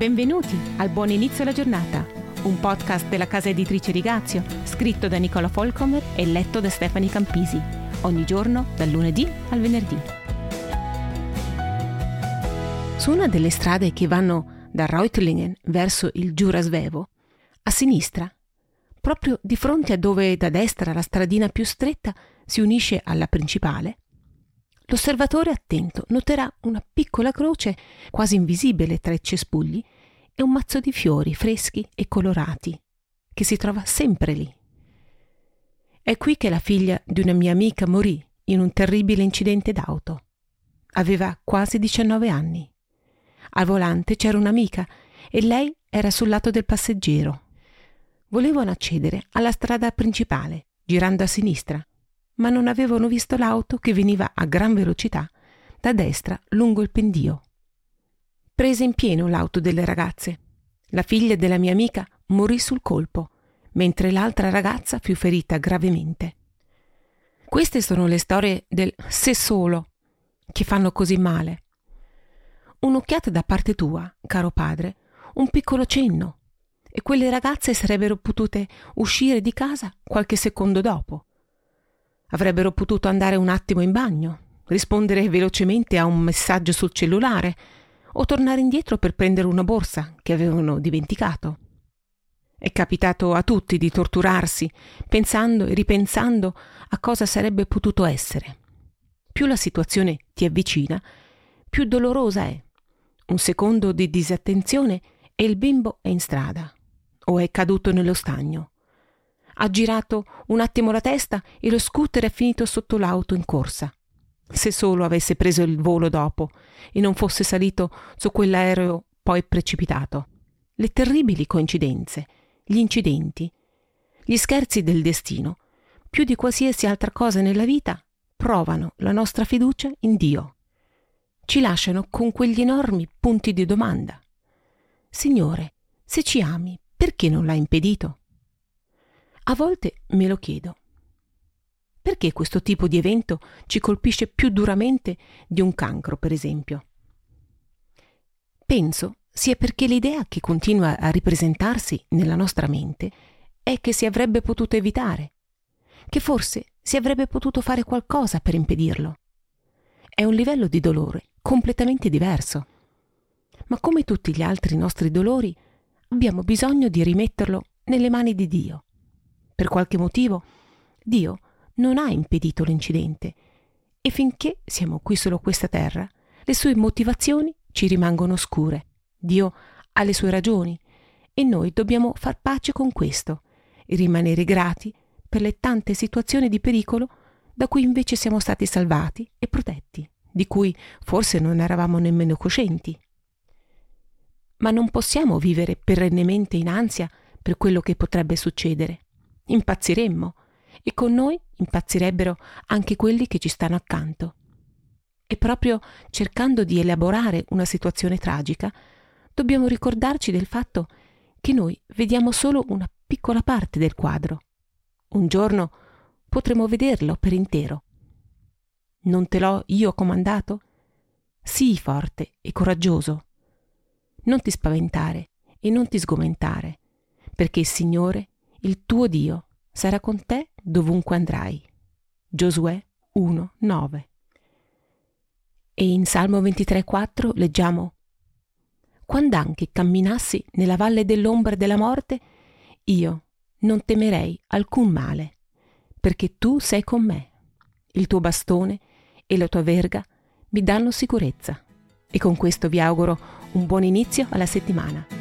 Benvenuti al Buon Inizio alla Giornata, un podcast della casa editrice Rigazio, scritto da Nicola Folcomer e letto da Stefani Campisi, ogni giorno dal lunedì al venerdì. Su una delle strade che vanno da Reutlingen verso il Giurasvevo, a sinistra, proprio di fronte a dove da destra la stradina più stretta si unisce alla principale, L'osservatore attento noterà una piccola croce quasi invisibile tra i cespugli e un mazzo di fiori freschi e colorati che si trova sempre lì. È qui che la figlia di una mia amica morì in un terribile incidente d'auto. Aveva quasi 19 anni. Al volante c'era un'amica e lei era sul lato del passeggero. Volevano accedere alla strada principale, girando a sinistra, ma non avevano visto l'auto che veniva a gran velocità da destra lungo il pendio. Prese in pieno l'auto delle ragazze. La figlia della mia amica morì sul colpo, mentre l'altra ragazza fu ferita gravemente. Queste sono le storie del se solo che fanno così male. Un'occhiata da parte tua, caro padre, un piccolo cenno, e quelle ragazze sarebbero potute uscire di casa qualche secondo dopo Avrebbero potuto andare un attimo in bagno, rispondere velocemente a un messaggio sul cellulare o tornare indietro per prendere una borsa che avevano dimenticato. È capitato a tutti di torturarsi, pensando e ripensando a cosa sarebbe potuto essere. Più la situazione ti avvicina, più dolorosa è. Un secondo di disattenzione e il bimbo è in strada o è caduto nello stagno ha girato un attimo la testa e lo scooter è finito sotto l'auto in corsa. Se solo avesse preso il volo dopo e non fosse salito su quell'aereo poi precipitato. Le terribili coincidenze, gli incidenti, gli scherzi del destino, più di qualsiasi altra cosa nella vita, provano la nostra fiducia in Dio. Ci lasciano con quegli enormi punti di domanda. Signore, se ci ami, perché non l'hai impedito? A volte me lo chiedo. Perché questo tipo di evento ci colpisce più duramente di un cancro, per esempio? Penso sia perché l'idea che continua a ripresentarsi nella nostra mente è che si avrebbe potuto evitare, che forse si avrebbe potuto fare qualcosa per impedirlo. È un livello di dolore completamente diverso. Ma come tutti gli altri nostri dolori, abbiamo bisogno di rimetterlo nelle mani di Dio per qualche motivo, Dio non ha impedito l'incidente e finché siamo qui sulla questa terra, le sue motivazioni ci rimangono oscure. Dio ha le sue ragioni e noi dobbiamo far pace con questo e rimanere grati per le tante situazioni di pericolo da cui invece siamo stati salvati e protetti, di cui forse non eravamo nemmeno coscienti. Ma non possiamo vivere perennemente in ansia per quello che potrebbe succedere impazziremmo e con noi impazzirebbero anche quelli che ci stanno accanto. E proprio cercando di elaborare una situazione tragica, dobbiamo ricordarci del fatto che noi vediamo solo una piccola parte del quadro. Un giorno potremo vederlo per intero. Non te l'ho io comandato? Sii forte e coraggioso. Non ti spaventare e non ti sgomentare, perché il Signore il tuo Dio sarà con te dovunque andrai. Giosuè 1:9. E in Salmo 23:4 leggiamo Quando anche camminassi nella valle dell'ombra della morte, io non temerei alcun male, perché tu sei con me. Il tuo bastone e la tua verga mi danno sicurezza. E con questo vi auguro un buon inizio alla settimana.